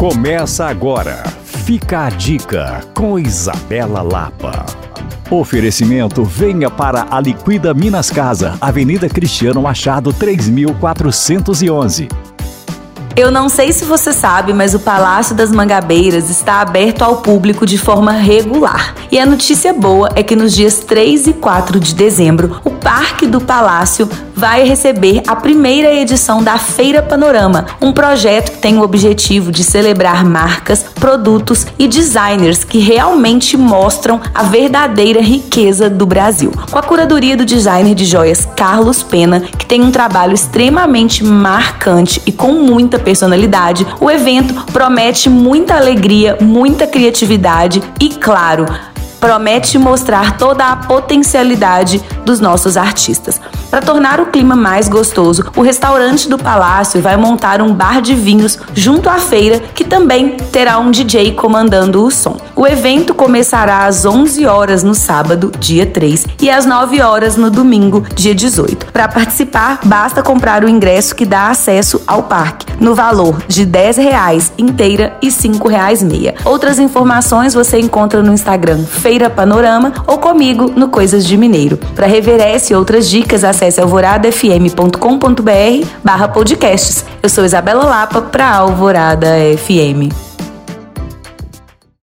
Começa agora. Fica a dica com Isabela Lapa. Oferecimento venha para a Liquida Minas Casa, Avenida Cristiano Machado 3411. Eu não sei se você sabe, mas o Palácio das Mangabeiras está aberto ao público de forma regular. E a notícia boa é que nos dias 3 e 4 de dezembro, o Parque do Palácio vai receber a primeira edição da Feira Panorama, um projeto que tem o objetivo de celebrar marcas, produtos e designers que realmente mostram a verdadeira riqueza do Brasil. Com a curadoria do designer de joias Carlos Pena, que tem um trabalho extremamente marcante e com muita personalidade, o evento promete muita alegria, muita criatividade e, claro, promete mostrar toda a potencialidade dos nossos artistas. Para tornar o clima mais gostoso, o restaurante do Palácio vai montar um bar de vinhos junto à feira, que também terá um DJ comandando o som. O evento começará às 11 horas no sábado, dia 3, e às 9 horas no domingo, dia 18. Para participar, basta comprar o ingresso que dá acesso ao parque, no valor de 10 reais inteira e 5 reais meia. Outras informações você encontra no Instagram Feira Panorama ou comigo no Coisas de Mineiro. Para reveresse e outras dicas, acesse alvoradafm.com.br barra podcasts. Eu sou Isabela Lapa para Alvorada FM.